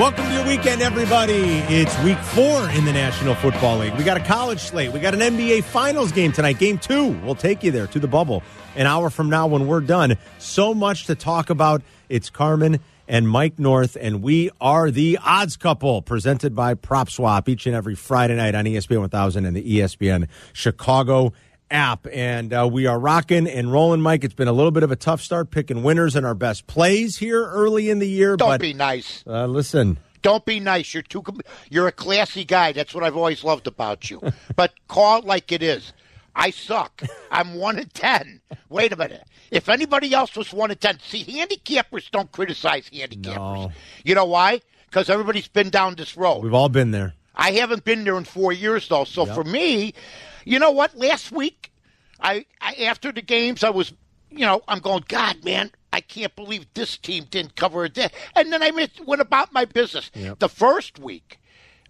Welcome to your weekend, everybody. It's week four in the National Football League. We got a college slate. We got an NBA Finals game tonight, game two. We'll take you there to the bubble an hour from now when we're done. So much to talk about. It's Carmen and Mike North, and we are the odds couple presented by Prop Swap each and every Friday night on ESPN 1000 and the ESPN Chicago app. And uh, we are rocking and rolling, Mike. It's been a little bit of a tough start picking winners and our best plays here early in the year. Don't but be nice. uh, listen. Don't be nice. You're too. You're a classy guy. That's what I've always loved about you. but call it like it is. I suck. I'm one in ten. Wait a minute. If anybody else was one in ten, see, handicappers don't criticize handicappers. No. You know why? Because everybody's been down this road. We've all been there. I haven't been there in four years though. So for me, you know what? Last week, I, I after the games, I was, you know, I'm going, God, man, I can't believe this team didn't cover a day. And then I went, went about my business. The first week.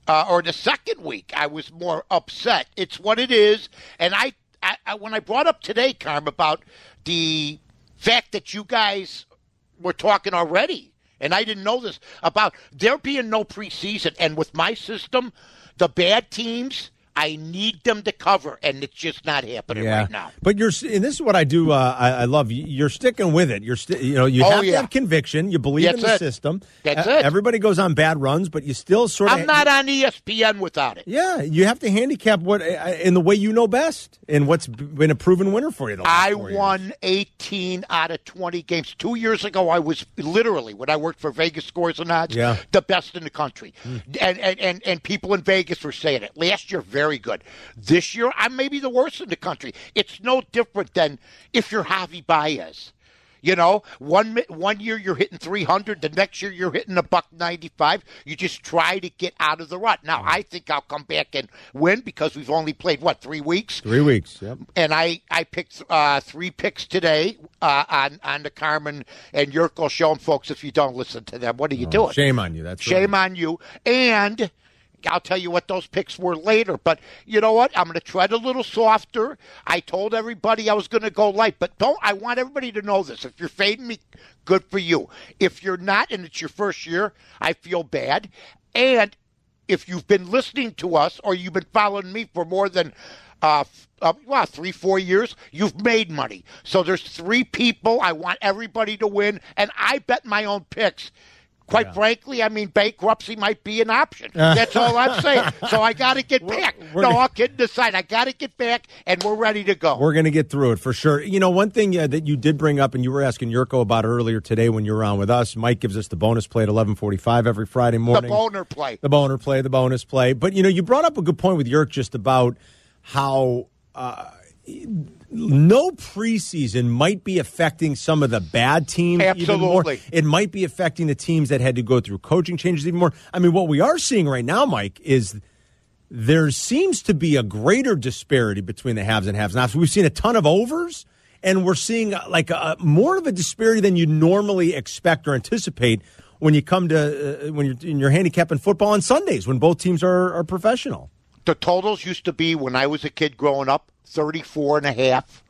Uh, or the second week, I was more upset. It's what it is, and I, I, I when I brought up today, Carm, about the fact that you guys were talking already, and I didn't know this about there being no preseason. And with my system, the bad teams, I need them to cover, and it's just not happening right now. But you're, and this is what I do. Uh, I, I love. You're sticking with it. You're, sti- you know, you Oh, have to have conviction. You believe That's in the it. system. That's Uh, it. Everybody goes on bad runs, but you still sort of. I'm not on ESPN without it. Yeah, you have to handicap what in the way you know best, and what's been a proven winner for you. The last I four years. won 18 out of 20 games. Two years ago, I was literally, when I worked for Vegas Scores and Odds, Yeah. the best in the country. And, and, and, and people in Vegas were saying it. Last year, very good. This year, I may be the worst in the country. It's no different than if you're Javy Baez. You know, one one year you're hitting 300, the next year you're hitting a buck 95. You just try to get out of the rut. Now, I think I'll come back and win because we've only played what three weeks three weeks. Yep. and I I picked uh, three picks today uh, on on the Carmen and Jurko show. And folks, if you don't listen to them, what are you doing? Oh, Shame on you. That's Shame right. on you. And I'll tell you what those picks were later. But you know what? I'm going to tread a little softer. I told everybody I was going to go light, but don't. I want everybody to know this. If you're fading me, good for you. If you're not, and it's your first year, I feel bad. And if you've been listening to us or you've been following me for more than uh, uh, well, three, four years, you've made money. So there's three people. I want everybody to win, and I bet my own picks. Quite frankly, I mean, bankruptcy might be an option. That's all I'm saying. So I got to get back. we're no, gonna- all kidding aside, I got to get back, and we're ready to go. We're going to get through it for sure. You know, one thing uh, that you did bring up, and you were asking Jurko about earlier today when you were on with us. Mike gives us the bonus play at eleven forty-five every Friday morning. the boner play. the boner play, the bonus play. But you know, you brought up a good point with Yerk just about how uh, no preseason might be affecting some of the bad teams even more. It might be affecting the teams that had to go through coaching changes even more. I mean, what we are seeing right now, Mike, is there seems to be a greater disparity between the haves and haves nots. We've seen a ton of overs, and we're seeing uh, like a, more of a disparity than you normally expect or anticipate when you come to uh, when you're in your handicap in football on Sundays when both teams are, are professional. The totals used to be when I was a kid growing up 34 and a half,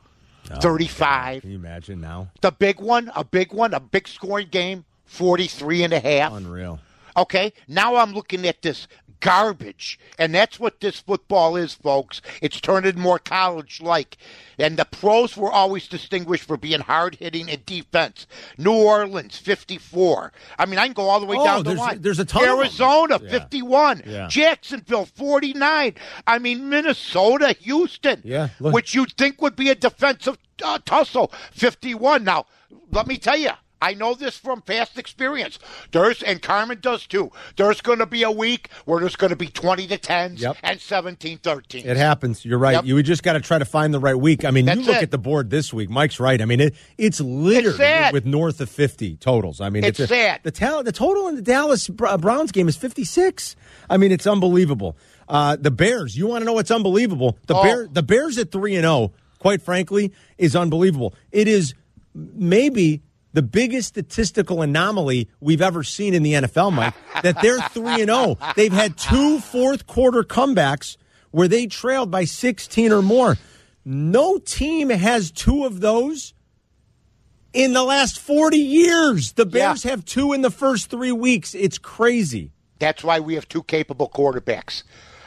35. Can you imagine now? The big one, a big one, a big scoring game, 43 and a half. Unreal. Okay, now I'm looking at this garbage, and that's what this football is, folks. It's turning more college-like, and the pros were always distinguished for being hard-hitting and defense. New Orleans, 54. I mean, I can go all the way Oh, down the there's- line. there's a ton. Arizona, Yeah. 51. Yeah. Jacksonville, 49. I mean, Minnesota, Houston, Yeah, look. which you'd think would be a defensive uh, tussle, 51. Now, let me tell you. I know this from past experience. There's and Carmen does too. There's going to be a week where there's going to be 20 to 10s Yep. and 17 13. It happens. You're right. Yep. You just got to try to find the right week. I mean, you look it. at the board this week. Mike's right. I mean, it, it's littered It's with north of 50 totals. I mean, It's a- sad. The talent, the total in the Dallas Browns game is 56. I mean, it's unbelievable. Uh, the Bears. You want to know what's unbelievable? The Oh. Bear, the Bears at three and zero quite frankly, is unbelievable. It is maybe the biggest statistical anomaly we've ever seen in the NFL, Mike, that they're 3 and 0. They've had two fourth quarter comebacks where they trailed by 16 or more. No team has two of those in the last 40 years. The Bears yeah. have two in the first 3 weeks. It's crazy. That's why we have two capable quarterbacks.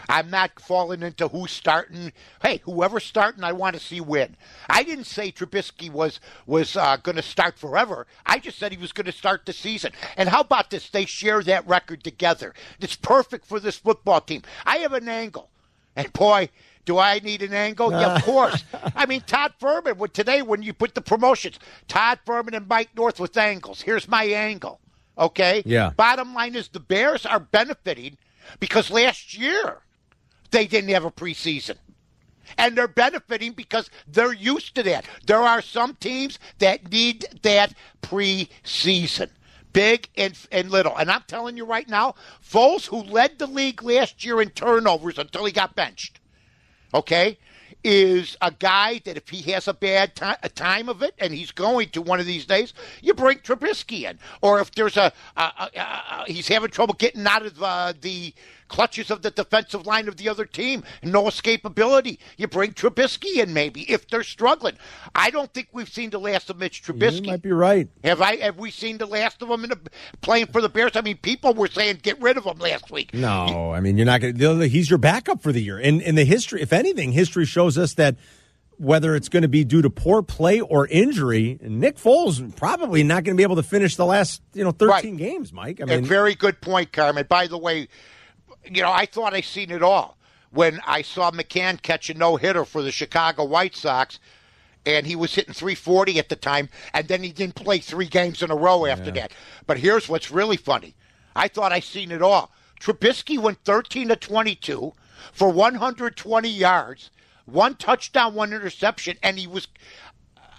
I'm not falling into who's starting. Hey, whoever's starting, I want to see win. I didn't say Trubisky was was uh, going to start forever. I just said he was going to start the season. And how about this? They share that record together. It's perfect for this football team. I have an angle, and boy. Do I need an angle? Yeah, of course. I mean, Todd Fuhrman, with today when you put the promotions, Todd Fuhrman and Mike North with angles. Here's my angle. Okay? Yeah. Bottom line is the Bears are benefiting because last year they didn't have a preseason. And they're benefiting because they're used to that. There are some teams that need that preseason big and, and little. And I'm telling you right now, Foles, who led the league last year in turnovers until he got benched, okay, is a guy that if he has a bad time, time of it, and he's going to one of these days, you bring Trubisky in. Or if there's a, a, a, a he's having trouble getting out of uh, the clutches of the defensive line of the other team, no escapability. You bring Trubisky in maybe if they're struggling. I don't think we've seen the last of Mitch Trubisky. You might be right. Have I? Have we seen the last of him in the, playing for the Bears? I mean, people were saying get rid of him last week. No, I mean you're not going to. He's your backup for the year. And in the history, if anything, history shows us that whether it's going to be due to poor play or injury, Nick Foles probably not going to be able to finish the last you know 13 right. games. Mike, I mean, a very good point, Carmen. By the way, you know, I thought I seen it all when I saw McCann catch a no hitter for the Chicago White Sox, and he was hitting 340 at the time, and then he didn't play three games in a row after yeah. that. But here's what's really funny: I thought I seen it all. Trubisky went 13 to 22 for 120 yards, one touchdown, one interception, and he was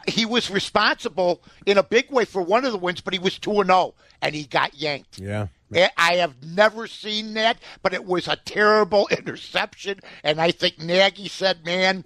he was responsible in a big way for one of the wins, but he was 2 and 0 and he got yanked. Yeah. I have never seen that, but it was a terrible interception. And I think Nagy said, man,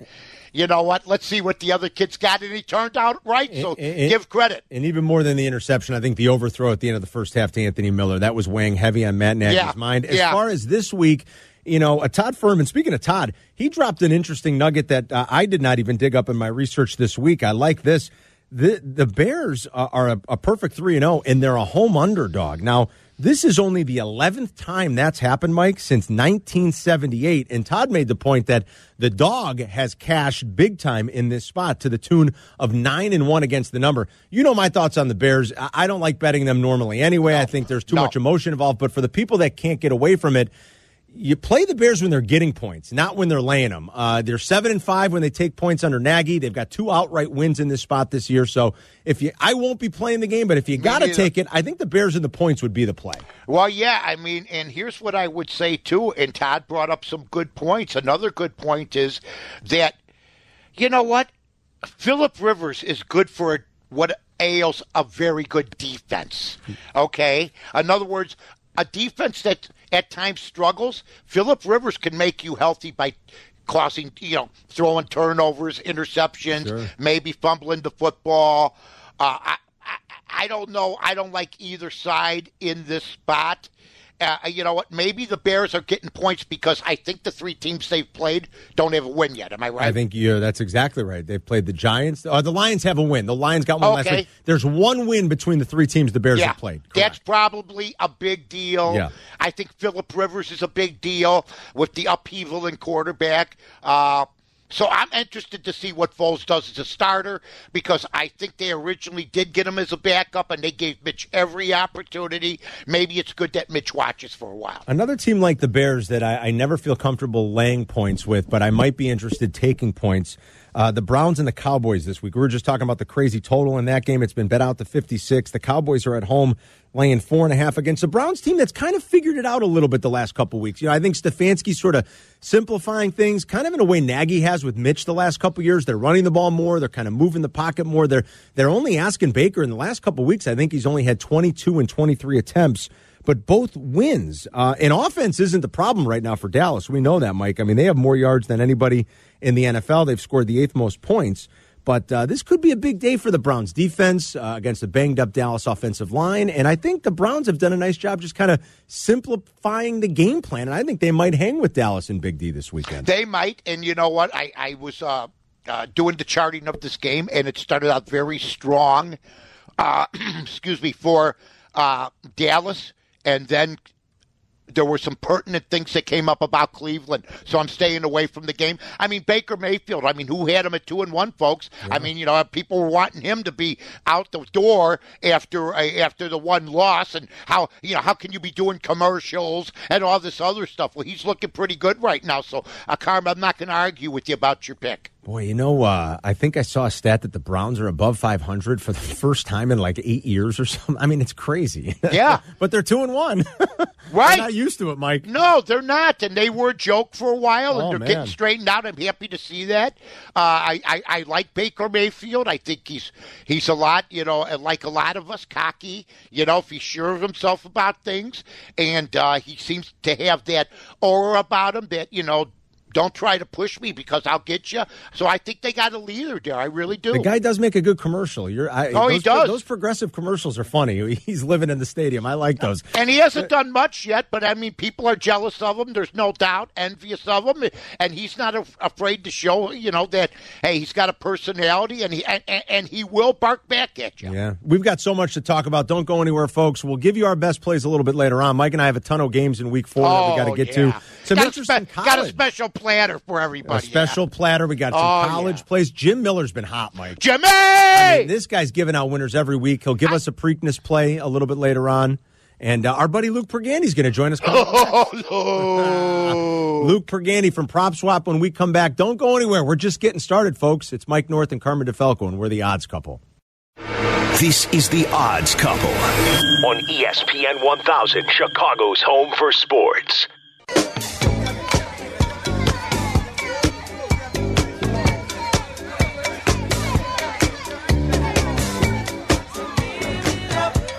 you know what? Let's see what the other kids got. And he turned out right. So and, give credit. And even more than the interception, I think the overthrow at the end of the first half to Anthony Miller, that was weighing heavy on Matt Nagy's yeah. mind. As yeah. far as this week, you know, a Todd Fuhrman, speaking of Todd, he dropped an interesting nugget that uh, I did not even dig up in my research this week. I like this. The, the Bears are a, a perfect 3 and 0, and they're a home underdog. Now, this is only the 11th time that's happened, Mike, since 1978. And Todd made the point that the dog has cashed big time in this spot to the tune of 9 and 1 against the number. You know my thoughts on the Bears. I don't like betting them normally anyway. No, I think there's too no. much emotion involved. But for the people that can't get away from it, you play the Bears when they're getting points, not when they're laying them. Uh, they're seven and five when they take points under Nagy. They've got two outright wins in this spot this year. So if you, I won't be playing the game, but if you got to take it, I think the Bears and the points would be the play. Well, yeah, I mean, and here's what I would say too. And Todd brought up some good points. Another good point is that you know what, Philip Rivers is good for what ails a very good defense. Okay, in other words, a defense that at times struggles, Philip Rivers can make you healthy by causing, you know, throwing turnovers, interceptions, sure. maybe fumbling the football. Uh, I, I, I don't know. I don't like either side in this spot uh, you know what? Maybe the Bears are getting points because I think the three teams they've played don't have a win yet. Am I right? I think you that's exactly right. They've played the Giants. Uh, the Lions have a win. The Lions got one okay. last week. There's one win between the three teams the Bears yeah, have played. Correct. That's probably a big deal. Yeah. I think Philip Rivers is a big deal with the upheaval in quarterback. Uh, so I'm interested to see what Foles does as a starter because I think they originally did get him as a backup and they gave Mitch every opportunity. Maybe it's good that Mitch watches for a while. Another team like the Bears that I, I never feel comfortable laying points with, but I might be interested taking points uh, the Browns and the Cowboys this week. We were just talking about the crazy total in that game. It's been bet out to 56. The Cowboys are at home laying four and a half against the Browns team that's kind of figured it out a little bit the last couple weeks. You know, I think Stefanski's sort of simplifying things, kind of in a way Nagy has with Mitch the last couple years. They're running the ball more. They're kind of moving the pocket more. They're they're only asking Baker in the last couple weeks. I think he's only had 22 and 23 attempts but both wins. Uh, and offense isn't the problem right now for Dallas. We know that, Mike. I mean, they have more yards than anybody in the NFL. They've scored the eighth most points. But uh, this could be a big day for the Browns defense uh, against a banged up Dallas offensive line. And I think the Browns have done a nice job just kind of simplifying the game plan. And I think they might hang with Dallas and Big D this weekend. They might. And you know what? I, I was uh, uh doing the charting of this game, and it started out very strong, uh, excuse me, for uh, Dallas. And then there were some pertinent things that came up about Cleveland, so I'm staying away from the game. I mean, Baker Mayfield. I mean, who had him at two and one, folks? Yeah. I mean, you know, people were wanting him to be out the door after uh, after the one loss, and how you know how can you be doing commercials and all this other stuff? Well, he's looking pretty good right now. So, uh, Carm, I'm not going to argue with you about your pick. Boy, you know, uh, I think I saw a stat that the Browns are above 500 for the first time in like eight years or something. I mean, it's crazy. Yeah, but they're two and one. right? not used to it, Mike. No, they're not, and they were a joke for a while, and oh, they're man. getting straightened out. I'm happy to see that. Uh, I, I, I like Baker Mayfield. I think he's he's a lot, you know, like a lot of us, cocky. You know, if he's sure of himself about things, and uh, he seems to have that aura about him that you know don't try to push me because I'll get you. So I think they got a leader there. I really do. The guy does make a good commercial. You're, I, oh, those, he does. Those progressive commercials are funny. He's living in the stadium. I like those. And he hasn't done much yet, but I mean, people are jealous of him. There's no doubt, envious of him, and he's not afraid to show, you know, that hey, he's got a personality, and he and, and he will bark back at you. Yeah, we've got so much to talk about. Don't go anywhere, folks. We'll give you our best plays a little bit later on. Mike and I have a ton of games in Week Four oh, that we got oh, to get yeah. to. Some got interesting spe- Got a special planner for everybody everybody. A special yeah. platter. We got some oh, college yeah. plays. Jim Miller's been hot, Mike. Jimmy! I mean, this guy's giving out winners every week. He'll give I... us a Preakness play a little bit later on. And uh, our buddy Luke Pergande's going to join us. Oh, no. Luke Pergandy from Prop Swap when we come back. Don't go anywhere. We're just getting started, folks. It's Mike North and Carmen DeFalco, and we're the odds couple. This is the odds couple on ESPN 1000, Chicago's home for sports.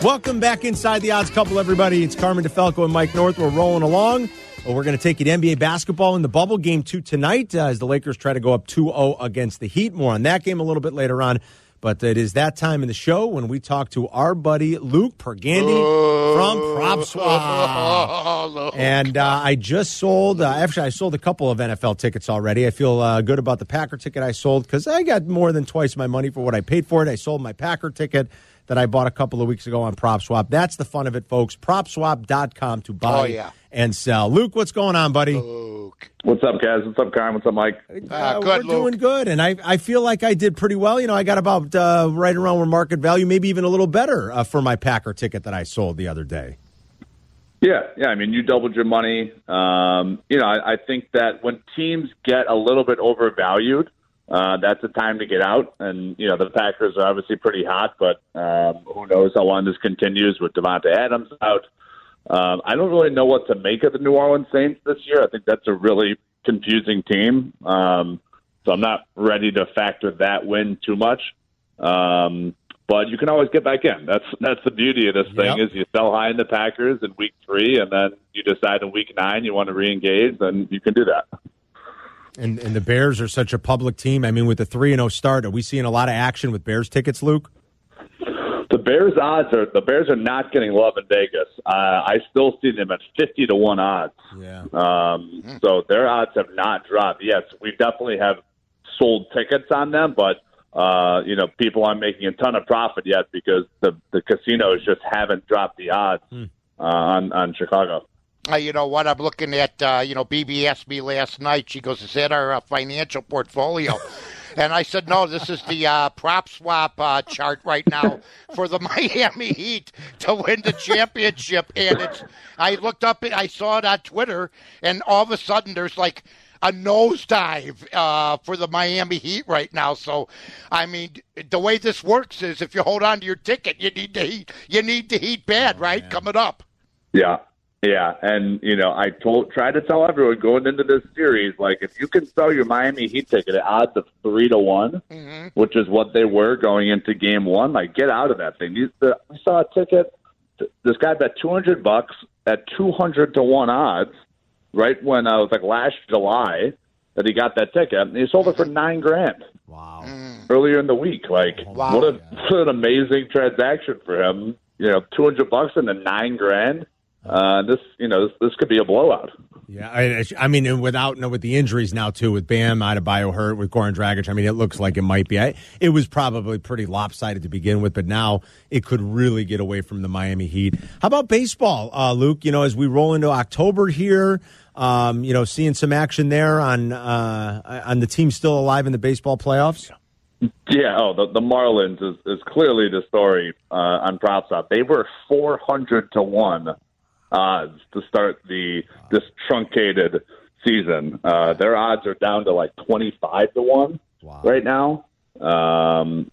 Welcome back inside the odds couple, everybody. It's Carmen DeFalco and Mike North. We're rolling along. We're going to take you to NBA basketball in the bubble game two tonight uh, as the Lakers try to go up 2 0 against the Heat. More on that game a little bit later on. But it is that time in the show when we talk to our buddy Luke Pergande from Prop Swap. And uh, I just sold, uh, actually, I sold a couple of NFL tickets already. I feel uh, good about the Packer ticket I sold because I got more than twice my money for what I paid for it. I sold my Packer ticket that I bought a couple of weeks ago on PropSwap. That's the fun of it, folks. PropSwap.com to buy oh, yeah. and sell. Luke, what's going on, buddy? Luke. What's up, guys? What's up, Karen? What's up, Mike? Uh, uh, good, we're Luke. doing good, and I, I feel like I did pretty well. You know, I got about uh, right around where market value, maybe even a little better uh, for my Packer ticket that I sold the other day. Yeah, yeah. I mean, you doubled your money. Um, you know, I, I think that when teams get a little bit overvalued, uh, that's the time to get out. And you know the Packers are obviously pretty hot, but um, who knows how long this continues with Davante Adams out. Um, I don't really know what to make of the New Orleans Saints this year. I think that's a really confusing team. Um, so I'm not ready to factor that win too much. Um, but you can always get back in. That's that's the beauty of this thing yep. is you sell high in the Packers in week three, and then you decide in week nine you want to reengage, then you can do that. And and the Bears are such a public team. I mean, with the three and zero oh start, are we seeing a lot of action with Bears tickets, Luke? The Bears odds are the Bears are not getting love in Vegas. Uh, I still see them at fifty to one odds. Yeah. Um, so their odds have not dropped. Yes, we definitely have sold tickets on them, but uh, you know people aren't making a ton of profit yet because the the casinos just haven't dropped the odds hmm. uh, on on Chicago uh, you know what? I'm looking at, uh, you know, BB asked me last night. She goes, Is that our uh, financial portfolio? and I said, No, this is the uh, prop swap uh, chart right now for the Miami Heat to win the championship. And it's, I looked up, I saw it on Twitter, and all of a sudden there's like, a nosedive uh, for the Miami Heat right now. So, I mean, the way this works is if you hold on to your ticket, you need to heat. You need to heat bad, oh, right? Man. Coming up. Yeah, yeah, and you know, I told try to tell everyone going into this series, like if you can sell your Miami Heat ticket at odds of three to one, mm-hmm. which is what they were going into Game One, like get out of that thing. You, the, we saw a ticket this guy bet 200 bucks at 200 to 1 odds right when I was like last July that he got that ticket and he sold it for 9 grand. Wow. Earlier in the week. Like Wow. what, a, what an amazing transaction for him. You know, 200 bucks and then 9 grand. Uh, this, you know, this, this could be a blowout. Yeah, I, I mean, and without no, with the injuries now too, with Bam, Adebayo hurt, with Goran Dragic, I mean, it looks like it might be. I, it was probably pretty lopsided to begin with, but now it could really get away from the Miami Heat. How about baseball, uh, Luke? You know, as we roll into October here, um, you know, seeing some action there on uh, on the team still alive in the baseball playoffs. Yeah, oh, the, the Marlins is, is clearly the story uh, on PropSwap. They were 400 to 1 odds to start the this truncated season. Uh, their odds are down to like 25 to 1 Wow. right now. Um,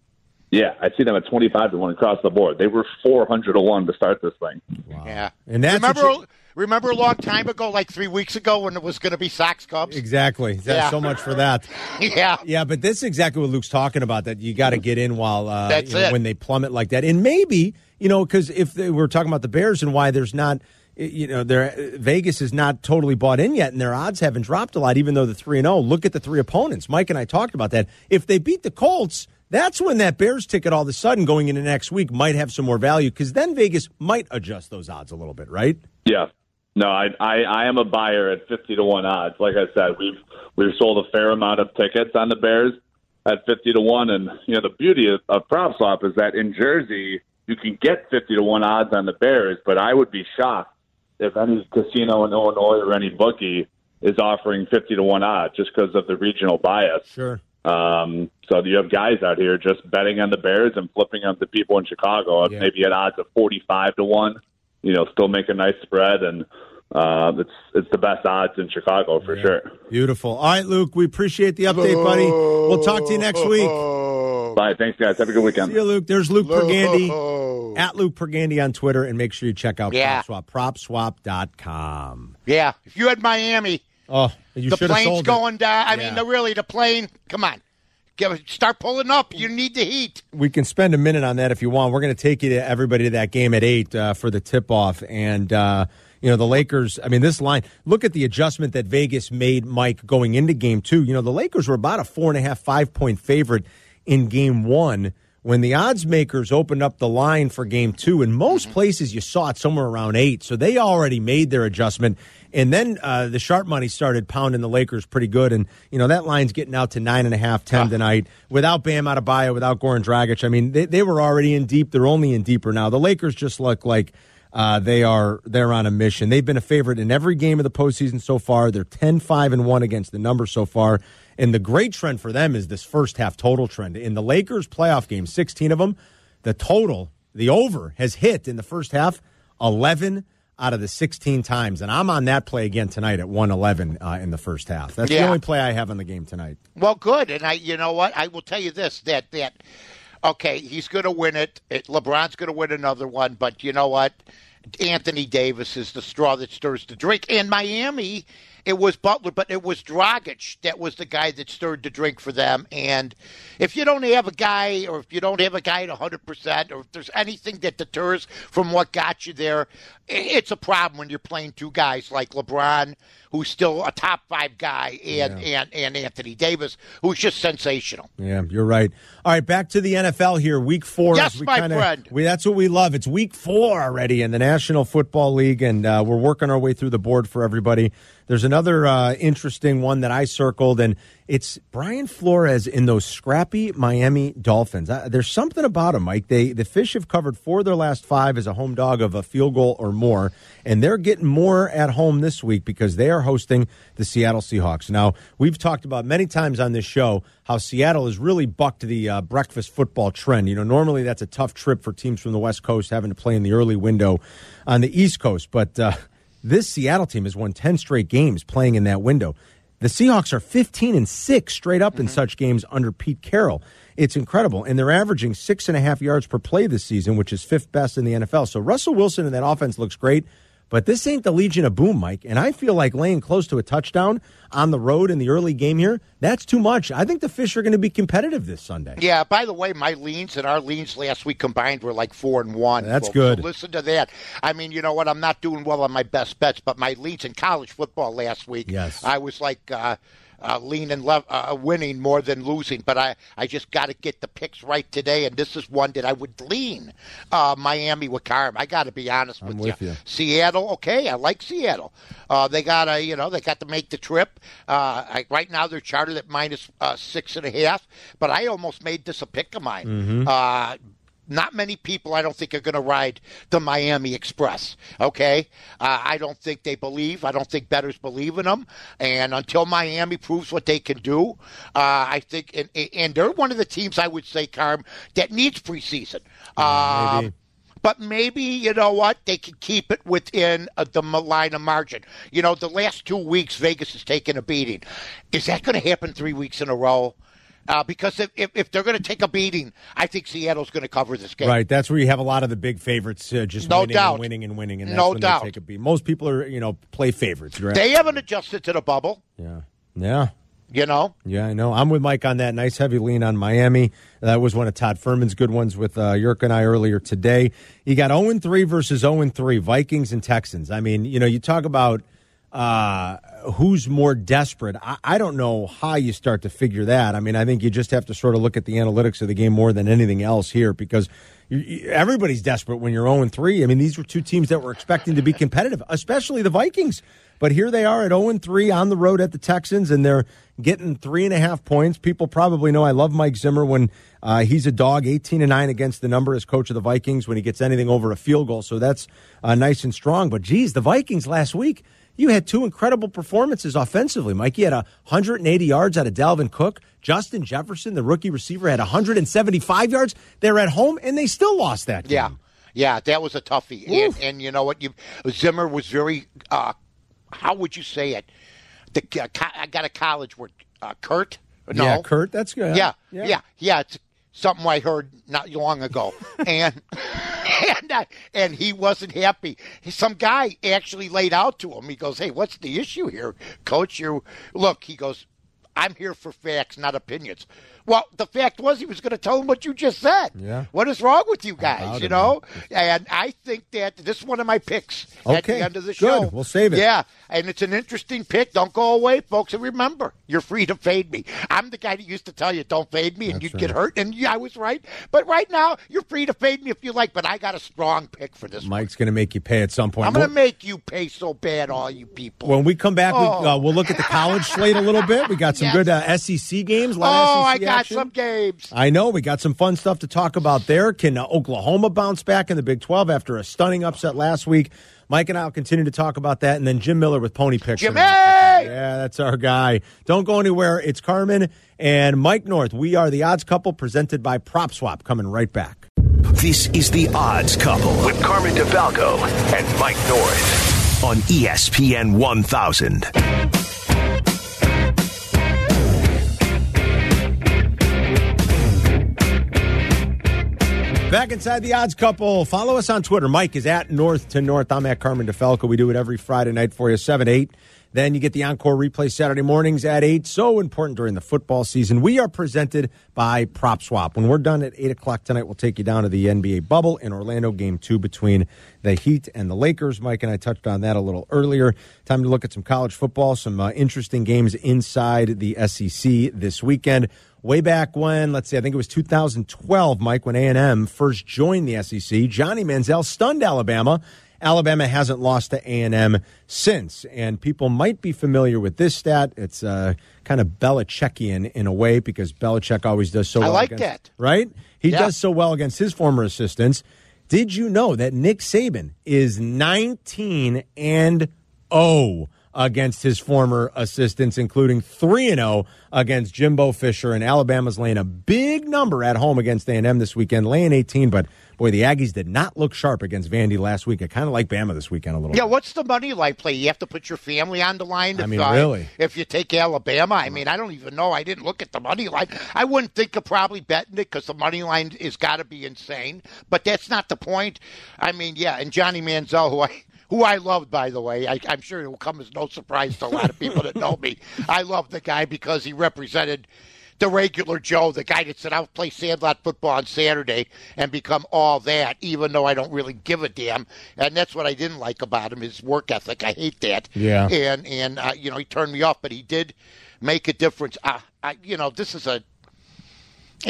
yeah, I see them at 25 to 1 across the board. They were 400 to 1 to start this thing. Yeah. And that's remember, you- remember a long time ago, like three weeks ago, when it was going to be Sox Cubs. Exactly. That's Yeah. So much for that. Yeah. Yeah, but this is exactly what Luke's talking about. That you got to get in while uh, That's you know, it. when they plummet like that, and maybe you know because if they, we're talking about the Bears and why there's not, you know, Vegas is not totally bought in yet, and their odds haven't dropped a lot, even though the three and zero. Look at the three opponents. Mike and I talked about that. If they beat the Colts. That's when that Bears ticket all of a sudden going into next week might have some more value because then Vegas might adjust those odds a little bit, right? Yeah. No, I, I I am a buyer at fifty to one odds. Like I said, we've we've sold a fair amount of tickets on the Bears at fifty to one, and you know the beauty of, of PropSwap is that in Jersey you can get fifty to one odds on the Bears, but I would be shocked if any casino in Illinois or any bookie is offering fifty to one odds just because of the regional bias. Sure. Um, so you have guys out here just betting on the Bears and flipping them to people in Chicago, Yeah. maybe at odds of forty-five to one. You know, still make a nice spread, and uh, it's it's the best odds in Chicago for sure. Beautiful. All right, Luke, we appreciate the update, buddy. We'll talk to you next week. Bye. Thanks, guys. Have a good weekend. See you, Luke. There's Luke Pergande Oh. at Luke Pergande on Twitter, and make sure you check out Yeah. PropSwap, PropSwap.com. Yeah. If you had Miami, Oh, you the plane's sold going it. down. I Yeah. mean, the, really, the plane. Come on, Give, start pulling up. You need the heat. We can spend a minute on that if you want. We're going to take you to everybody to that game at eight uh, for the tip off, and uh, you know the Lakers. I mean, this line. Look at the adjustment that Vegas made, Mike, going into Game Two. You know the Lakers were about a four and a half, five point favorite in Game One. When the odds makers opened up the line for game two, in most places you saw it somewhere around eight. So they already made their adjustment. And then uh, the sharp money started pounding the Lakers pretty good. And, you know, that line's getting out to nine and a half, ten tonight. Without Bam Adebayo, without Goran Dragic. I mean, they, they were already in deep. They're only in deeper now. The Lakers just look like uh, they are they're on a mission. They've been a favorite in every game of the postseason so far. They're 10 5 and 1 against the number so far. And the great trend for them is this first half total trend. In the Lakers playoff games, 16 of them, the total, the over, has hit in the first half 11 out of the 16 times. And I'm on that play again tonight at 111 uh, in the first half. That's the only play I have on the game tonight. Well, good. And I, you know what? I will tell you this: that that okay, he's going to win it. it LeBron's going to win another one. But you know what? Anthony Davis is the straw that stirs the drink. And Miami, it was Butler, but it was Dragic that was the guy that stirred the drink for them. And if you don't have a guy, or if you don't have a guy at 100%, or if there's anything that deters from what got you there, it's a problem when you're playing two guys like LeBron, who's still a top five guy, and, and, and Anthony Davis, who's just sensational. Yeah, you're right. All right, back to the NFL here, week four. Yes, we my kinda- friend. We, that's what we love. It's week four already in the National Football League, and uh, we're working our way through the board for everybody. There's another uh, interesting one that I circled, and it's Brian Flores in those scrappy Miami Dolphins. Uh, there's something about them, Mike. They the Fish have covered four of their last five as a home dog of a field goal or more, and they're getting more at home this week because they are hosting the Seattle Seahawks. Now, we've talked about many times on this show how Seattle has really bucked the uh, breakfast football trend. You know, normally that's a tough trip for teams from the West Coast having to play in the early window on the East Coast, but. Uh, this Seattle team has won 10 straight games playing in that window. The Seahawks are 15 and 6 straight up in mm-hmm. such games under Pete Carroll. It's incredible. And they're averaging six and a half yards per play this season, which is fifth best in the NFL. So Russell Wilson and that offense looks great. But this ain't the Legion of Boom, Mike. And I feel like laying close to a touchdown on the road in the early game here, that's too much. I think the Fish are going to be competitive this Sunday. Yeah, by the way, my leans and our leans last week combined were like four and one. That's folks. good. So listen to that. I mean, you know what? I'm not doing well on my best bets, but my leans in college football last week, Yes. I was like. Uh, uh, leaning, lev- uh, winning more than losing, but I, I just got to get the picks right today, and this is one that I would lean uh, Miami with Carm. I got to be honest with, with you. Seattle, okay, I like Seattle. Uh, they got to, you know, they got to make the trip. Uh, I, right now they're charted at minus uh, six and a half, but I almost made this a pick of mine. Mm-hmm. Not many people, I don't think, are going to ride the Miami Express. Okay, uh, I don't think they believe. I don't think bettors believe in them. And until Miami proves what they can do, uh, I think, and, and they're one of the teams I would say, Carm, that needs preseason. Uh, maybe. but maybe you know what they can keep it within uh, the line of margin. You know, the last two weeks Vegas has taken a beating. Is that going to happen three weeks in a row? Uh, because if, if, if they're going to take a beating, I think Seattle's going to cover this game. Right, that's where you have a lot of the big favorites uh, just No winning doubt. and winning and winning, and that's No doubt. take a beat. Most people are, you know, play favorites. Right? They haven't adjusted to the bubble. yeah, yeah. You know, Yeah, I know. I'm with Mike on that. Nice heavy lean on Miami. That was one of Todd Fuhrman's good ones with uh, Yerk and I earlier today. You got 0 3 versus 0 3, Vikings and Texans. I mean, you know, you talk about uh, who's more desperate. I, I don't know how you start to figure that. I mean, I think you just have to sort of look at the analytics of the game more than anything else here because you, you- everybody's desperate when you're 0 3. I mean, these were two teams that were expecting to be competitive, especially the Vikings. But here they are at 0 3 on the road at the Texans, and they're getting three and a half points. People probably know I love Mike Zimmer when uh, he's a dog, 18 and 9 against the number as coach of the Vikings when he gets anything over a field goal. So that's uh, nice and strong. But geez, the Vikings last week, you had two incredible performances offensively. Mike, you had 180 yards out of Dalvin Cook. Justin Jefferson, the rookie receiver, had 175 yards. They're at home, and they still lost that game. yeah, yeah, that was a toughie. And, and you know what? You Zimmer was very. Uh, how would you say it? The uh, co- I got a college word. Uh, curt. No, Yeah, curt, that's good. Yeah, yeah, yeah. it's something I heard not long ago, and and uh, and he wasn't happy. Some guy actually laid out to him. He goes, "Hey, what's the issue here, Coach? You look." He goes, "I'm here for facts, not opinions." Well, the fact was he was going to tell him what you just said. Yeah. What is wrong with you guys? You it, know, and I think that this is one of my picks at the end of the good. show. We'll save it. Yeah, and it's an interesting pick. Don't go away, folks. And remember, you're free to fade me. I'm the guy that used to tell you don't fade me, and That's you'd get hurt. And yeah, I was right. But right now, you're free to fade me if you like. But I got a strong pick for this. Mike's going to make you pay at some point. I'm going We'll- to make you pay so bad, all you people. When we come back, Oh. we, uh, we'll look at the college slate a little bit. We got some Yes. good uh, SEC games. a lot oh, of I got action. some games. I know we got some fun stuff to talk about there. Can uh, Oklahoma bounce back in the Big 12 after a stunning upset last week? Mike and I will continue to talk about that, and then Jim Miller with Pony Picks. Jimmy! Yeah, that's our guy. Don't go anywhere. It's Carmen and Mike North. We are the odds couple presented by Prop Swap. Coming right back. This is The Odds Couple with Carmen DeFalco and Mike North on ESPN 1000. Back inside the odds couple. Follow us on Twitter. Mike is at North to North. I'm at Carmen DeFalco. We do it every Friday night for you, 7 8. Then you get the encore replay Saturday mornings at 8. So important during the football season. We are presented by Prop Swap. When we're done at 8 o'clock tonight, we'll take you down to the NBA bubble in Orlando, game two between the Heat and the Lakers. Mike and I touched on that a little earlier. Time to look at some college football, some uh, interesting games inside the SEC this weekend way back when let's see i think it was 2012 mike when a&m first joined the sec johnny manziel stunned alabama alabama hasn't lost to a&m since and people might be familiar with this stat it's uh, kind of belichickian in a way because belichick always does so I well like against- that. right he Yeah. does so well against his former assistants did you know that nick saban is 19 and 0 against his former assistants, including 3 and 0 against Jimbo Fisher. And Alabama's laying a big number at home against A&M this weekend, laying 18. But boy, the Aggies did not look sharp against Vandy last week. I kind of like Bama this weekend a little Yeah, bit. what's the money line play? You have to put your family on the line. I if, mean, uh, really? If you take Alabama, I mean, I don't even know. I didn't look at the money line. I wouldn't think of probably betting it because the money line is got to be insane. But that's not the point. I mean, yeah, and Johnny Manziel, who I who I love, by the way. I, I'm sure it will come as no surprise to a lot of people that know me. I love the guy because he represented the regular Joe, the guy that said I'll play sandlot football on Saturday and become all that, even though I don't really give a damn. And that's what I didn't like about him, his work ethic. I hate that. Yeah. And and uh, you know he turned me off, but he did make a difference. Uh, I, you know this is a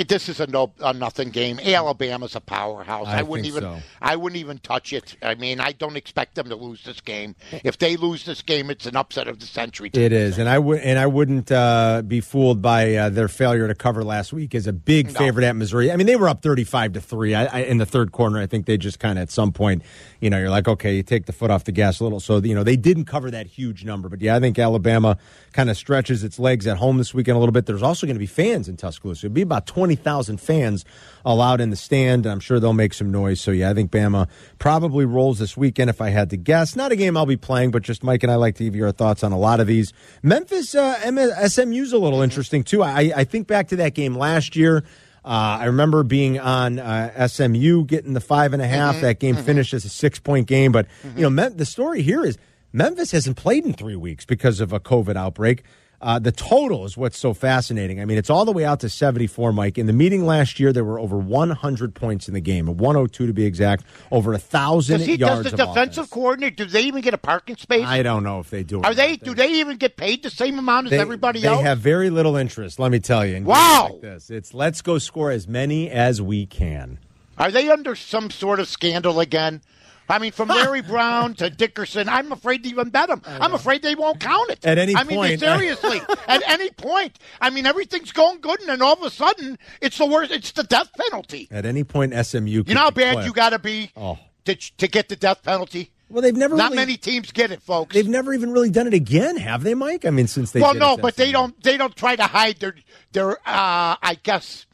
this is a no a nothing game. Alabama's a powerhouse. I I, wouldn't even so. I wouldn't even touch it. I mean, I don't expect them to lose this game. If they lose this game, it's an upset of the century. It is, and I would and I wouldn't uh, be fooled by uh, their failure to cover last week as a big No. favorite at Missouri. I mean, they were up thirty-five to three I, I, in the third quarter. I think they just kind of at some point, you know, you're like, okay, you take the foot off the gas a little. So you know, they didn't cover that huge number, but yeah, I think Alabama kind of stretches its legs at home this weekend a little bit. There's also going to be fans in Tuscaloosa. It'll be about twenty thousand fans allowed in the stand. I'm sure they'll make some noise. So yeah, I think Bama probably rolls this weekend if I had to guess. Not a game I'll be playing, but just Mike and I like to give you our thoughts on a lot of these. Memphis uh, SMU's a little interesting too. I, I think back to that game last year. Uh, I remember being on uh, SMU getting the five and a half. That game finished as a six point game. But you know, Mem- the story here is Memphis hasn't played in three weeks because of a COVID outbreak. Uh, the total is what's so fascinating. I mean, it's all the way out to 74, Mike. In the meeting last year, there were over 100 points in the game, 102 to be exact, over a 1,000 Does, he, yards does the defensive offense. coordinator? Do they even get a parking space? I don't know if they do. Are they? Do they even get paid the same amount as They- everybody they else? They have very little interest, let me tell you. in Wow. Like this. It's let's go score as many as we can. Are they under some sort of scandal again? I mean, from Larry Brown to Dickerson, I'm afraid to even bet them. I'm afraid they won't count it. At any point. I mean, seriously, at any point. I mean, everything's going good, and then all of a sudden, it's the worst. It's the death penalty. At any point, SMU. You know how bad you got to be Oh. to, to get the death penalty? Well, they've never Not really, many teams get it, folks. They've never even really done it again, have they, Mike? I mean, since they well, no, but they don't. They don't try to hide their their. Uh, I guess.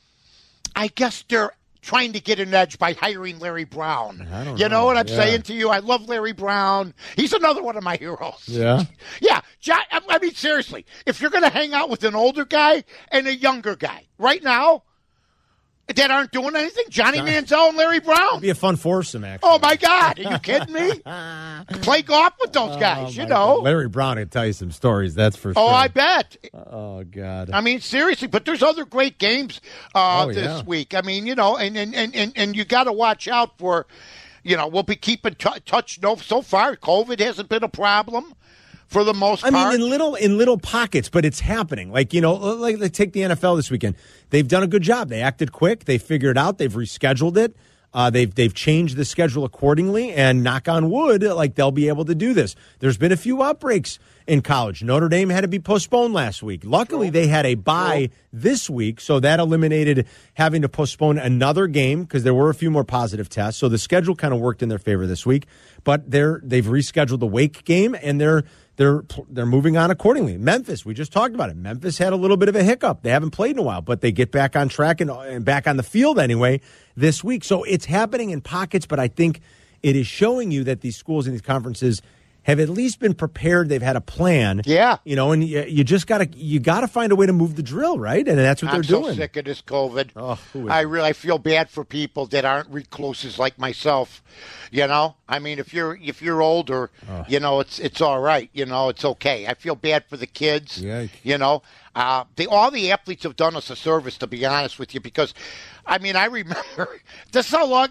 I guess they're trying to get an edge by hiring Larry Brown. You know, know. what I'm Yeah. saying to you? I love Larry Brown. He's another one of my heroes. Yeah. Yeah, I mean seriously, if you're going to hang out with an older guy and a younger guy right now that aren't doing anything, Johnny Manziel and Larry Brown. be a fun foursome, actually. Oh my God, are you kidding me? Play golf with those guys, you Oh, My know. God. Larry Brown could tell you some stories. That's for sure. Oh. I bet. Oh God. I mean, seriously, but there's other great games uh, Oh, this yeah. week. I mean, you know, and and, and, and, and you got to watch out for, you know, we'll be keeping t- touch. No, so far, COVID hasn't been a problem for the most I part. I mean, in little in little pockets, but it's happening. Like you know, like, like take the NFL this weekend. They've done a good job. They acted quick. They figured it out. They've rescheduled it. Uh, they've they've changed the schedule accordingly. And knock on wood, like they'll be able to do this. There's been a few outbreaks in college. Notre Dame had to be postponed last week. Luckily, they had a bye this week, so that eliminated having to postpone another game because there were a few more positive tests. So the schedule kind of worked in their favor this week. But they're they've rescheduled the Wake game and they're they're they're moving on accordingly. Memphis, we just talked about it. Memphis had a little bit of a hiccup. They haven't played in a while, but they get back on track and, and back on the field anyway this week. So it's happening in pockets, but I think it is showing you that these schools and these conferences have at least been prepared. They've had a plan. Yeah. you know, and you, you just gotta you gotta find a way to move the drill, right? And that's what I'm they're so doing. sick of this COVID. Oh, I really I feel bad for people that aren't recluses like myself. You know, I mean, if you're if you're older, Oh. you know, it's it's all right. You know, it's okay. I feel bad for the kids. Yike. You know, uh, they all the athletes have done us a service, to be honest with you, because, I mean, I remember this is how long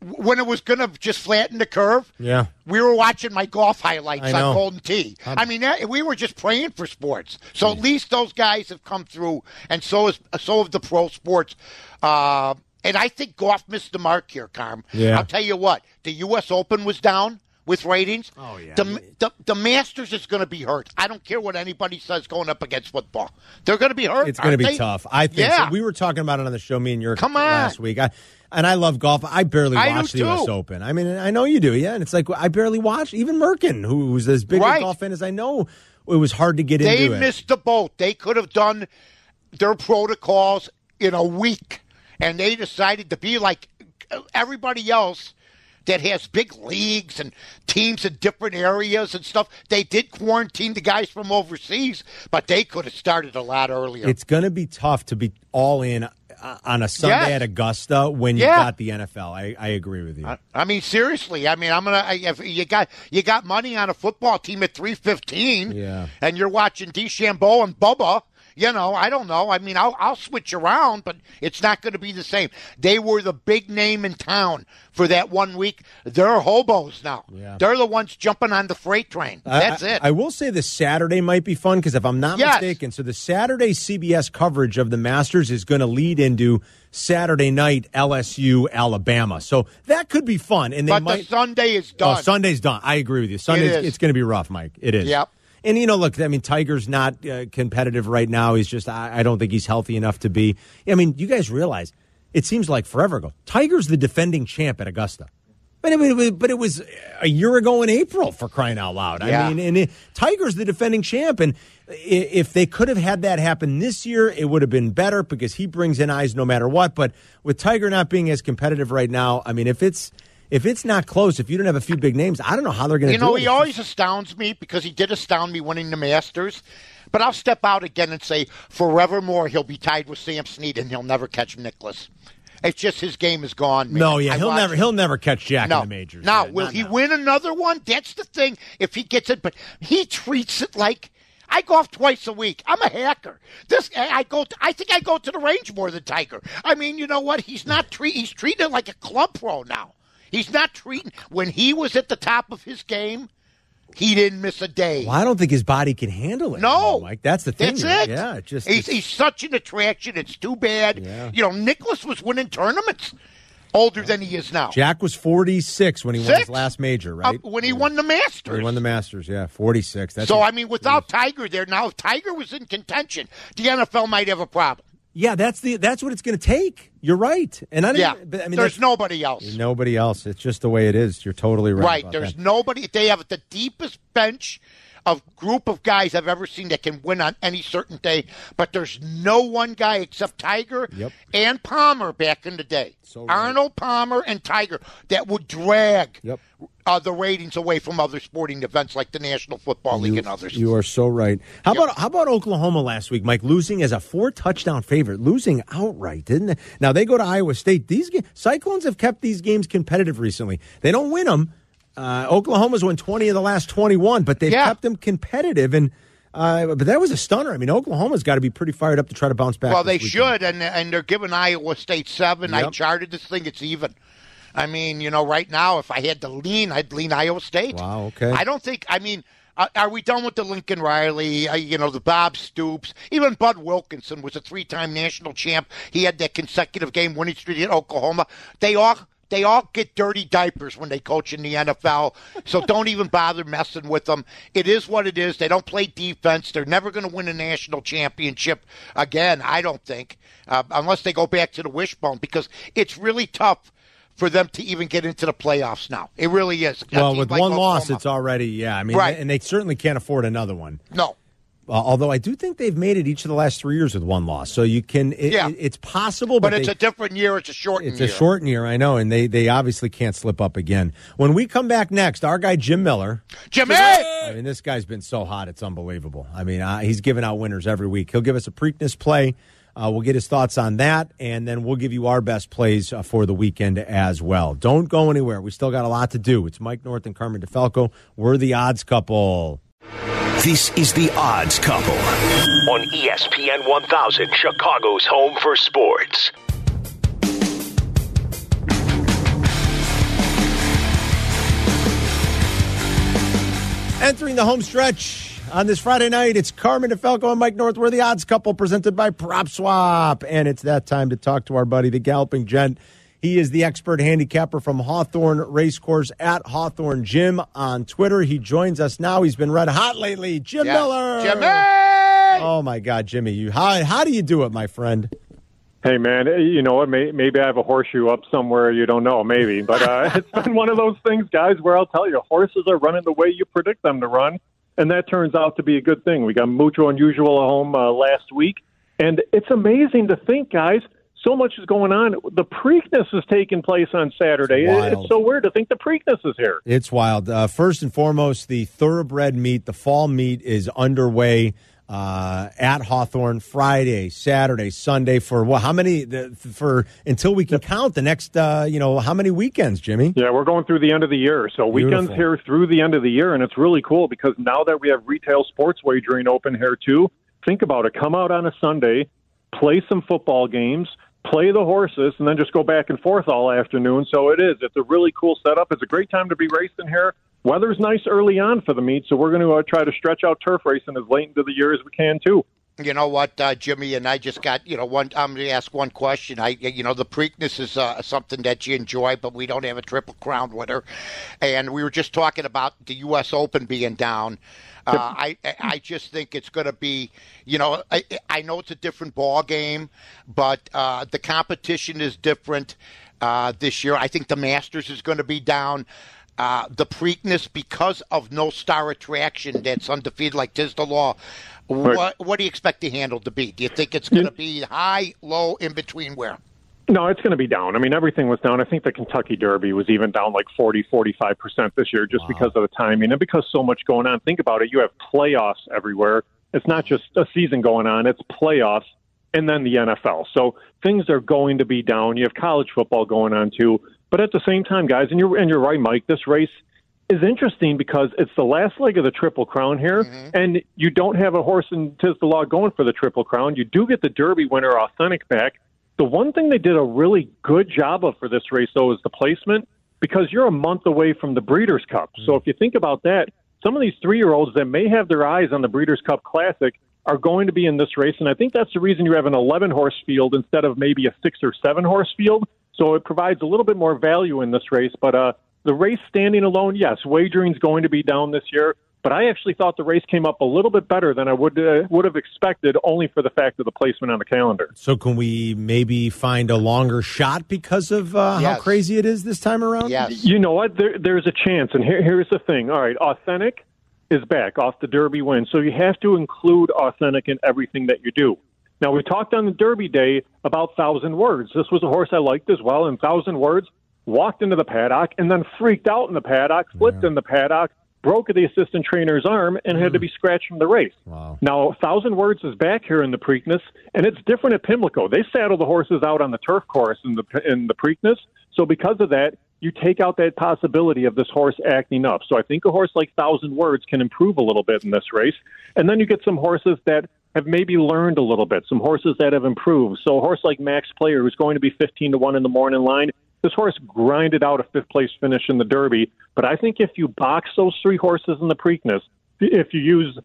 when it was going to just flatten the curve. Yeah. we were watching my golf highlights on Golden Tee. I mean, that, we were just praying for sports. So at least those guys have come through, and so is so have the pro sports. Uh, and I think golf missed the mark here, Carm. Yeah. I'll tell you what, the U.S. Open was down with ratings. Oh, yeah. The, the, the Masters is going to be hurt. I don't care what anybody says going up against football. They're going to be hurt. It's going to be they? tough. I think Yeah. so. we were talking about it on the show. Me and your Come on. last week. I, and I love golf. I barely I watch the U.S. Open. I mean, I know you do, yeah. And it's like I barely watch. Even Merkin, who who's as big a golf fan as I know, it was hard to get They into it. missed the boat. They could have done their protocols in a week, and they decided to be like everybody else that has big leagues and teams in different areas and stuff. They did quarantine the guys from overseas, but they could have started a lot earlier. It's going to be tough to be all in uh, on a Sunday Yes. at Augusta when you Yeah. got the NFL. I, I agree with you. I, I mean, seriously. I mean, I'm gonna. I- If you got you got money on a football team at three fifteen, Yeah. and you're watching DeChambeau and Bubba. You know, I don't know. I mean, I'll I'll switch around, but it's not going to be the same. They were the big name in town for that one week. They're hobos now. Yeah. They're the ones jumping on the freight train. That's I, it. I will say the Saturday might be fun because if I'm not Yes. mistaken, so the Saturday CBS coverage of the Masters is going to lead into Saturday night LSU Alabama. So that could be fun. And they but might. the Sunday is oh, done. Oh, Sunday's done. I agree with you. Sunday is. it's going to be rough, Mike. It is. Yep. And you know, look, I mean, Tiger's not uh, competitive right now. He's just, I, I don't think he's healthy enough to be. I mean, you guys realize it seems like forever ago. Tiger's the defending champ at Augusta. But it, was- but it was a year ago in April for crying out loud. Yeah. I mean, and it, Tiger's the defending champ, and if they could have had that happen this year, it would have been better because he brings in eyes no matter what. But with Tiger not being as competitive right now, I mean, if it's if it's not close, if you don't have a few big names, I don't know how they're going to. You know, he always astounds me because he did astound me winning the Masters. But I'll step out again and say, forevermore, he'll be tied with Sam Snead and he'll never catch Nicklaus. It's just his game is gone. Man. No, yeah, I he'll watch never he'll never catch Jack no. in the majors. Now, Yeah, will he now. win another one? That's the thing. If he gets it, but he treats it like I golf twice a week. I'm a hacker. This I go. I think I go to the range more than Tiger. I mean, you know what? He's not treat. He's treating it like a club pro now. He's not treating when he was at the top of his game. He didn't miss a day. Well, I don't think his body can handle it. No, Mike. That's the thing. That's it. Yeah, it just he's, he's such an attraction. It's too bad. Yeah. You know, Nicklaus was winning tournaments older than he is now. Jack was forty six when he won his last major, Uh, right? when he won the Masters. He won the Masters. Yeah, forty six. That's so I mean, without Tiger there now, if Tiger was in contention, the NFL might have a problem. Yeah, that's the that's what it's going to take. You're right, and I didn't, Yeah, but, I mean, there's nobody else. nobody else. It's just the way it is. You're totally right. Right, about there's that. nobody. They have the deepest bench of group of guys I've ever seen that can win on any certain day. But there's no one guy except Tiger Yep. and Palmer back in the day. So right. Arnold Palmer and Tiger that would drag Yep. uh, the ratings away from other sporting events like the National Football League You, and others. you are so right. How about how about Oklahoma last week, Mike? Losing as a four touchdown favorite, losing outright, didn't they? Now they go to Iowa State. These Cyclones have kept these games competitive recently. They don't win them. Uh, Oklahoma's won twenty of the last twenty-one, but they've Yeah. kept them competitive. And uh, but that was a stunner. I mean, Oklahoma's got to be pretty fired up to try to bounce back. well, they weekend. should, and and they're giving Iowa State seven. I charted this thing; it's even. I mean, you know, right now, if I had to lean, I'd lean Iowa State. Wow, okay. I don't think. I mean, uh, are we done with the Lincoln Riley? Uh, you know, the Bob Stoops. Even Bud Wilkinson was a three-time national champ. He had that consecutive game winning streak at Oklahoma. They all. They all get dirty diapers when they coach in the NFL, so don't even bother messing with them. It is what it is. They don't play defense. They're never going to win a national championship again, I don't think, uh, unless they go back to the wishbone, because it's really tough for them to even get into the playoffs now. It really is. Well, with like one loss, it's already yeah. I mean, Right. and they certainly can't afford another one. no. Uh, although I do think they've made it each of the last three years with one loss, so you can. It, Yeah. it- it's possible, but, But it's they- a different year. It's a year. It's a year. shortened year, I know, and they they obviously can't slip up again. When we come back next, our guy Jim Miller. Jimmy! I mean, this guy's been so hot, it's unbelievable. I mean, uh, he's giving out winners every week. He'll give us a Preakness play. Uh, we'll get his thoughts on that, and then we'll give you our best plays uh, for the weekend as well. Don't go anywhere. We still got a lot to do. It's Mike North and Carmen DeFalco. We're the odds couple. This is The Odds Couple on ESPN 1000, Chicago's home for sports. Entering the home stretch on this Friday night, it's Carmen DeFalco and Mike North. We're the odds couple presented by PropSwap. And it's that time to talk to our buddy, the Galloping Gent. He is the expert handicapper from Hawthorne Racecourse at Hawthorne Jim on Twitter. He joins us now. He's been red hot lately. Jim Yeah. Miller. Jimmy! Oh, my God, Jimmy. You how, how do you do it, my friend? Hey man, you know what? Maybe I have a horseshoe up somewhere. You don't know, maybe, but uh, it's been one of those things, guys, where I'll tell you, horses are running the way you predict them to run, and that turns out to be a good thing. We got Mucho Unusual at home uh, last week, and it's amazing to think, guys. So much is going on. The Preakness is taking place on Saturday. It's. It's so weird to think the Preakness is here. It's wild. Uh, first and foremost, the thoroughbred meet, the fall meet is underway uh, at Hawthorne Friday, Saturday, Sunday for well, How many? The, for until we can count the next. Uh, you know, how many weekends, Jimmy? Yeah, we're going through the end of the year, so Beautiful. weekends here through the end of the year, and it's really cool because now that we have retail sports wagering open here too. Think about it. Come out on a Sunday, play some football games, play the horses, and then just go back and forth all afternoon. So it is. It's a really cool setup. It's a great time to be racing here. Weather's nice early on for the meet, so we're going to uh, try to stretch out turf racing as late into the year as we can too. You know what, uh, Jimmy, and I just got you know one. I'm going to ask one question. I, you know, the Preakness is uh, something that you enjoy, but we don't have a Triple Crown winner, and we were just talking about the U.S. Open being down. Uh, I I just think it's going to be, you know, I, I know it's a different ball game, but uh, the competition is different uh, this year. I think the Masters is going to be down. Uh, the Preakness because of no star attraction that's undefeated like Tiz the Law. What what do you expect the handle to be? Do you think it's going to be high, low, in between? Where? No, it's going to be down. I mean, everything was down. I think the Kentucky Derby was even down like 40, 45% this year just because of the timing and because so much going on. Think about it. You have playoffs everywhere. It's not just a season going on, it's playoffs and then the NFL. So things are going to be down. You have college football going on too. But at the same time, guys, and you're, and you're right, Mike, this race is interesting because it's the last leg of the Triple Crown here, and you don't have a horse in Tiz the Law going for the Triple Crown. You do get the Derby winner, Authentic, back. The one thing they did a really good job of for this race, though, is the placement because you're a month away from the Breeders' Cup. So if you think about that, some of these three year olds that may have their eyes on the Breeders' Cup Classic are going to be in this race. And I think that's the reason you have an 11 horse field instead of maybe a six or seven horse field. So it provides a little bit more value in this race. But uh, the race standing alone, yes, wagering is going to be down this year. But I actually thought the race came up a little bit better than I would uh, would have expected, only for the fact of the placement on the calendar. So can we maybe find a longer shot because of uh, how crazy it is this time around? Yes. You know what? There, there's a chance, and here, here's the thing. All right, authentic is back off the Derby win, so you have to include authentic in everything that you do. Now we talked on the Derby day about thousand words. This was a horse I liked as well, and thousand words walked into the paddock and then freaked out in the paddock, flipped in the paddock, broke the assistant trainer's arm, and had to be scratched from the race. Wow. Now, Thousand Words is back here in the Preakness, and it's different at Pimlico. They saddle the horses out on the turf course in the in the Preakness, so because of that, you take out that possibility of this horse acting up. So I think a horse like Thousand Words can improve a little bit in this race, and then you get some horses that have maybe learned a little bit, some horses that have improved. So a horse like Max Player, who's going to be 15 to 1 in the morning line, this horse grinded out a fifth place finish in the Derby. But I think if you box those three horses in the Preakness, if you use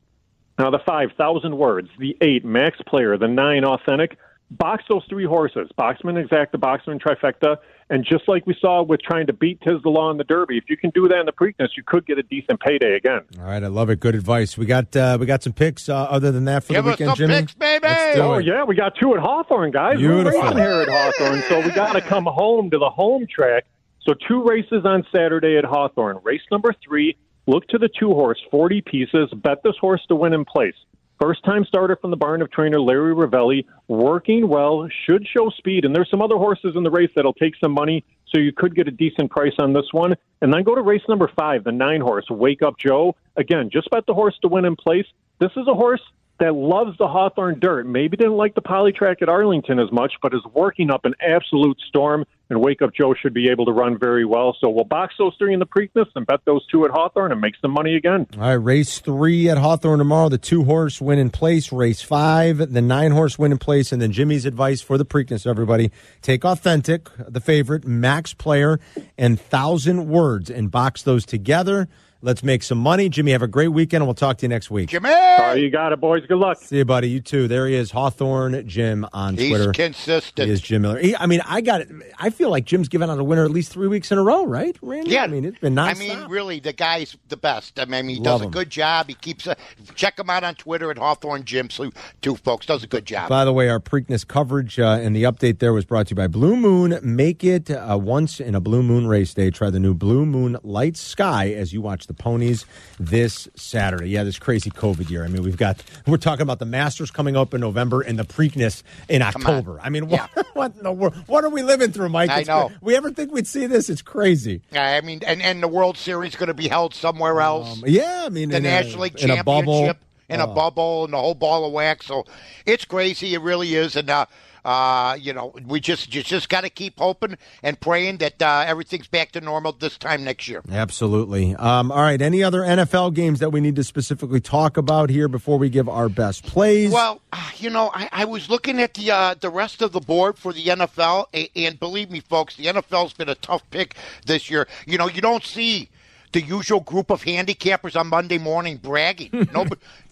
now the five thousand words, the eight Max Player, the nine Authentic, box those three horses, Boxman Exact, the Boxman Trifecta, and just like we saw with trying to beat Tiz the Law in the Derby, if you can do that in the Preakness, you could get a decent payday again. All right, I love it. Good advice. We got uh, we got some picks. Uh, other than that, for Give the us weekend, some Jimmy. picks, baby! Let's do Oh it. yeah, we got two at Hawthorne, guys. Beautiful. We're racing here at Hawthorne, so we got to come home to the home track. So two races on Saturday at Hawthorne. Race number three. Look to the two horse, forty pieces. Bet this horse to win in place. First time starter from the barn of trainer Larry Rivelli, working well, should show speed, and there's some other horses in the race that'll take some money, so you could get a decent price on this one. And then go to race number five, the nine horse, Wake Up Joe. Again, just bet the horse to win in place. This is a horse that loves the Hawthorne dirt. Maybe didn't like the poly track at Arlington as much, but is working up an absolute storm. And Wake Up Joe should be able to run very well. So we'll box those three in the Preakness and bet those two at Hawthorne and make some money again. All right, race three at Hawthorne tomorrow. The two horse win in place. Race five, the nine horse win in place, and then Jimmy's advice for the Preakness. Everybody, take authentic, the favorite, max player, and thousand words, and box those together. Let's make some money. Jimmy, have a great weekend, and we'll talk to you next week. Jimmy! All right, you got it, boys. Good luck. See you, buddy. You too. There he is, Hawthorne Jim on He's Twitter. consistent. He is Jim Miller. He, I mean, I got it. I feel like Jim's given out a winner at least three weeks in a row, right, Randy? Yeah, I mean, it's been nonstop. I mean, really, the guy's the best. I mean, he Love does him. a good job. He keeps a, check him out on Twitter at Hawthorne Jim. So, two folks, does a good job. By the way, our Preakness coverage uh, and the update there was brought to you by Blue Moon. Make it uh, once in a Blue Moon race day. Try the new Blue Moon Light Sky as you watch the ponies this Saturday. Yeah, this crazy COVID year. I mean, we've got we're talking about the Masters coming up in November and the Preakness in. October. I mean, what, Yeah. what in the world? What are we living through, Mike? I know. cra- We ever think we'd see this? It's crazy. I mean, and, and the World Series going to be held somewhere else. Um, yeah, I mean, the in National a, League in a bubble. Championship in a bubble and the whole ball of wax. So it's crazy. It really is. And uh, uh, you know, we just just, just got to keep hoping and praying that uh, everything's back to normal this time next year. Absolutely. Um, all right. Any other NFL games that we need to specifically talk about here before we give our best plays? Well, you know, I, I was looking at the uh, the rest of the board for the NFL, and, and believe me, folks, the NFL's been a tough pick this year. You know, you don't see the usual group of handicappers on Monday morning bragging. no,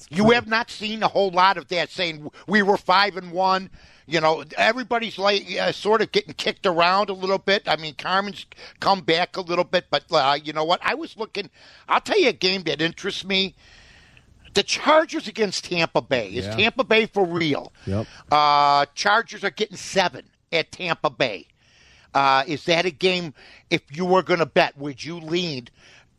you have not seen a whole lot of that saying we were five and one. You know, everybody's like uh, sort of getting kicked around a little bit. I mean, Carmen's come back a little bit, but uh, you know what? I was looking. I'll tell you a game that interests me. The Chargers against Tampa Bay. Is Yeah. Tampa Bay for real? Yep. Uh, Chargers are getting seven at Tampa Bay. Uh, is that a game? If you were going to bet, would you lean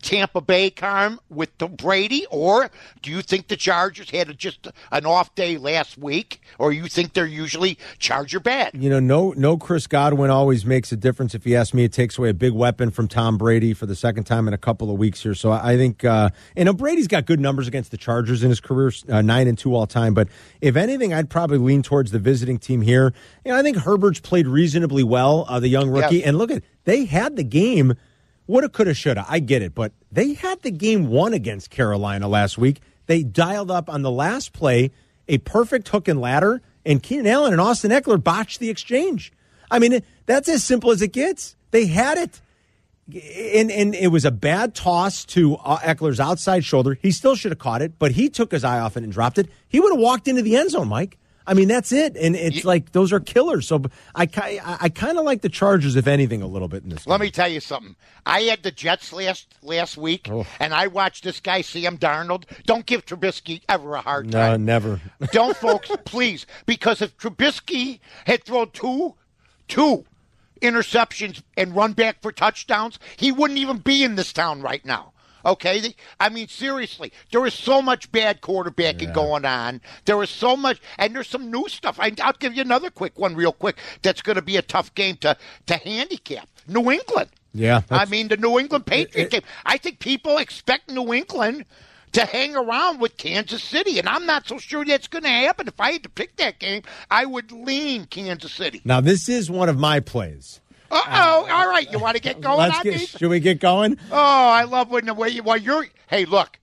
Tampa Bay, Carm, with the Brady, or do you think the Chargers had just an off day last week, or you think they're usually Charger bad? you know, no, no. Chris Godwin always makes a difference. If you ask me, it takes away a big weapon from Tom Brady for the second time in a couple of weeks here. So I I think, uh, you know, Brady's got good numbers against the Chargers in his career, uh, nine and two all time. But if anything, I'd probably lean towards the visiting team here. You know, I think Herbert's played reasonably well, uh, the young rookie. Yes. And look at they had the game. Woulda, coulda, shoulda. I get it, but they had the game won against Carolina last week. They dialed up on the last play a perfect hook and ladder, and Keenan Allen and Austin Ekeler botched the exchange. I mean, that's as simple as it gets. They had it. And, and it was a bad toss to uh, Ekeler's outside shoulder. He still should have caught it, but he took his eye off it and dropped it. He would have walked into the end zone, Mike. I mean, that's it. And it's like those are killers. So I, I, I kind of like the Chargers, if anything, a little bit in this. Let game. me tell you something. I had the Jets last last week, oh. and I watched this guy, Sam Darnold. Don't give Trubisky ever a hard No, time. never. Don't, folks, please, because if Trubisky had thrown two, two interceptions and run back for touchdowns, he wouldn't even be in this town right now. Okay, I mean seriously, there is so much bad quarterbacking going on. There is so much, and there's some new stuff. I, I'll give you another quick one, real quick. That's going to be a tough game to to handicap. New England. Yeah, I mean the New England Patriot game. I think people expect New England to hang around with Kansas City, and I'm not so sure that's going to happen. If I had to pick that game, I would lean Kansas City. Now, this is one of my plays. Uh oh! All right, you want to get going Let's on get, should we get going? Oh, I love when the way you. Well, you're. Hey, look.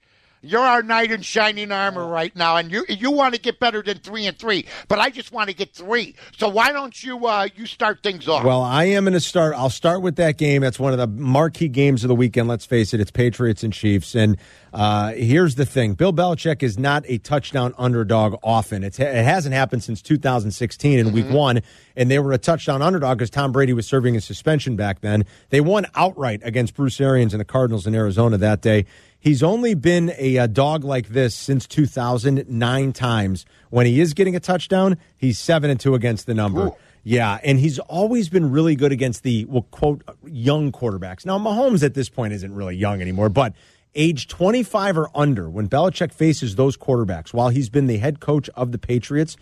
You're our knight in shining armor right now, and you you want to get better than three and three, but I just want to get three. So why don't you uh, you start things off? Well, I am going to start. I'll start with that game. That's one of the marquee games of the weekend. Let's face it, it's Patriots and Chiefs. And uh, here's the thing: Bill Belichick is not a touchdown underdog often. It's, it hasn't happened since 2016 in Week One, and they were a touchdown underdog because Tom Brady was serving a suspension back then. They won outright against Bruce Arians and the Cardinals in Arizona that day. He's only been a, uh dog like this since 2009 times. When he is getting a touchdown, he's seven and two against the number. Yeah, and he's always been really good against the well, quote young quarterbacks. Now Mahomes at this point isn't really young anymore, but age 25 or under, when Belichick faces those quarterbacks, while he's been the head coach of the Patriots,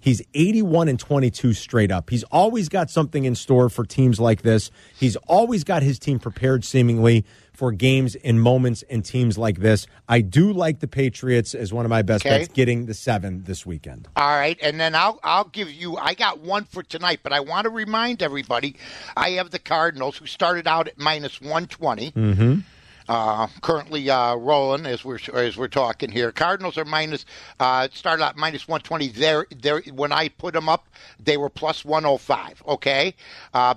he's 81 and 22 straight up. He's always got something in store for teams like this. He's always got his team prepared, seemingly for games and moments and teams like this. I do like the Patriots as one of my best Okay. bets, getting the seven this weekend. All right, and then I'll I'll give you. I got one for tonight, but I want to remind everybody, I have the Cardinals who started out at minus one Mm-hmm. Uh, currently uh, rolling as we're as we're talking here. Cardinals are minus uh, started out minus one twenty. There, there. When I put them up, they were plus one hundred five. Okay,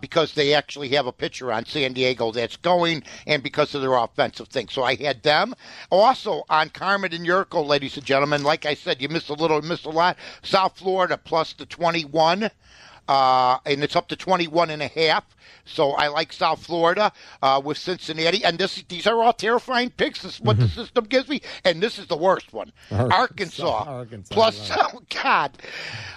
because they actually have a pitcher on San Diego that's going, and because of their offensive thing. So I had them. Also on Carmen and Jurko, ladies and gentlemen. Like I said, you missed a little, missed a lot. South Florida plus the twenty one uh, and it's up to 21 and a half. So I like South Florida uh, with Cincinnati, and this these are all terrifying picks. This is what the system gives me, and this is the worst one: Arkansas, Arkansas, plus. Oh God,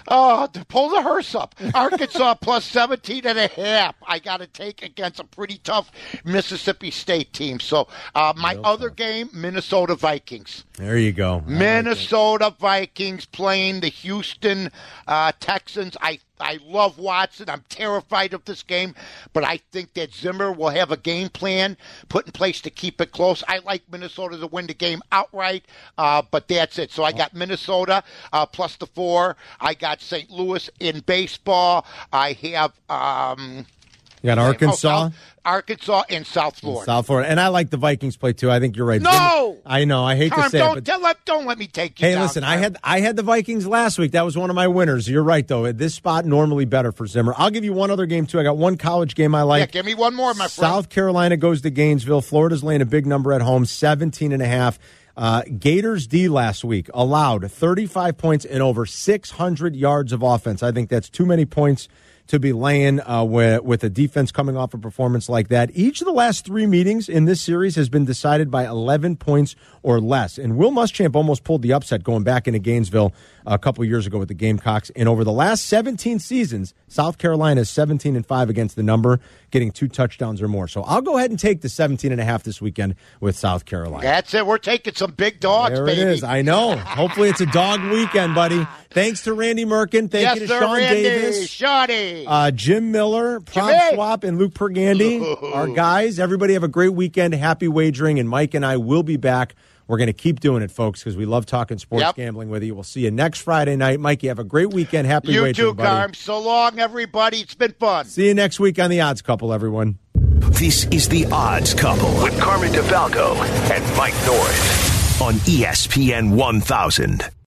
oh, pull the hearse up. Arkansas plus 17 and a half. I got to take against a pretty tough Mississippi State team. So uh, my other game, Minnesota Vikings. There you go. Minnesota Vikings playing the Houston uh, Texans. I I love Watson. I'm terrified of this game, but I think that Zimmer will have a game plan put in place to keep it close. I like Minnesota to win the game outright, uh, but that's it. So I got Minnesota uh, plus the four. I got St. Louis in baseball. I have. Um, you got Arkansas. Oh, Arkansas and South Florida. South Florida, and I like the Vikings play too. I think you're right. No, I know. I hate Tom, to say don't, it, but don't, don't let me take you. hey, down, listen. Tom. I had I had the Vikings last week. That was one of my winners. You're right though. At This spot normally better for Zimmer. I'll give you one other game too. I got one college game I like. Yeah, give me one more, my friend. South Carolina goes to Gainesville. Florida's laying a big number at home, 17 and a half. Uh, Gators D last week allowed 35 points and over 600 yards of offense. I think that's too many points to be laying uh, with, with a defense coming off a performance like that. Each of the last three meetings in this series has been decided by 11 points or less. And Will Muschamp almost pulled the upset going back into Gainesville a couple years ago with the Gamecocks. And over the last 17 seasons, South Carolina is 17 and 5 against the number, getting two touchdowns or more. So I'll go ahead and take the 17 and a half this weekend with South Carolina. That's it. We're taking some big dogs, there baby. it is. I know. Hopefully it's a dog weekend, buddy. Thanks to Randy Merkin. Thank yes, you to sir, Sean Randy. Davis. Shawty. Uh, Jim Miller, Prop Jimmy. Swap, and Luke Pergande, our guys. Everybody have a great weekend. Happy wagering, and Mike and I will be back. We're going to keep doing it, folks, because we love talking sports Yep. gambling with you. We'll see you next Friday night. Mike, you have a great weekend. Happy you wagering, too, buddy. Carm. So long, everybody. It's been fun. See you next week on The Odds Couple, everyone. This is The Odds Couple with Carmen DeFalco and Mike North on ESPN 1000.